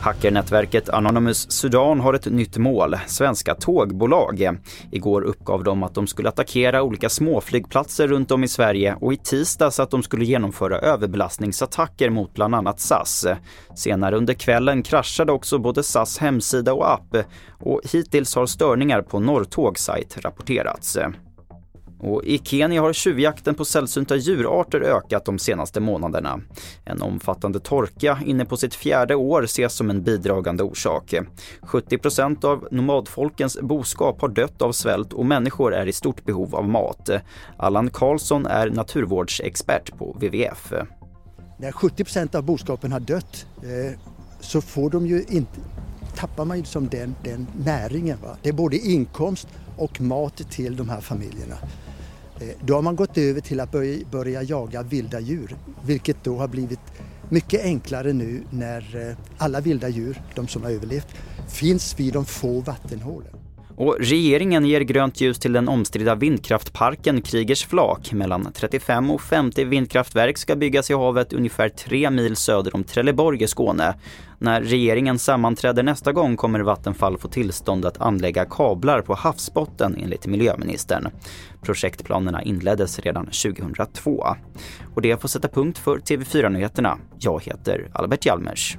Hackernätverket Anonymous Sudan har ett nytt mål, svenska tågbolag. Igår uppgav de att de skulle attackera olika småflygplatser runt om i Sverige och i tisdags att de skulle genomföra överbelastningsattacker mot bland annat SAS. Senare under kvällen kraschade också både SAS hemsida och app och hittills har störningar på Norrtågs sajt rapporterats. Och I Kenya har tjuvjakten på sällsynta djurarter ökat de senaste månaderna. En omfattande torka inne på sitt fjärde år ses som en bidragande orsak. 70% av nomadfolkens boskap har dött av svält och människor är i stort behov av mat. Allan Karlsson är naturvårdsexpert på WWF. När 70% av boskapen har dött eh, så får de ju inte tappar man ju som den, den näringen. Va? Det är både inkomst och mat till de här familjerna. Eh, då har man gått över till att börja, jaga vilda djur, vilket då har blivit mycket enklare nu när eh, alla vilda djur, de som har överlevt, finns vid de få vattenhålen. Och regeringen ger grönt ljus till den omstridda vindkraftparken Krigers flak. Mellan 35 och 50 vindkraftverk ska byggas i havet ungefär tre mil söder om Trelleborg i Skåne. När regeringen sammanträder nästa gång kommer Vattenfall få tillstånd att anlägga kablar på havsbotten enligt miljöministern. Projektplanerna inleddes redan 2002. Och det får sätta punkt för TV4-nyheterna. Jag heter Albert Hjalmers.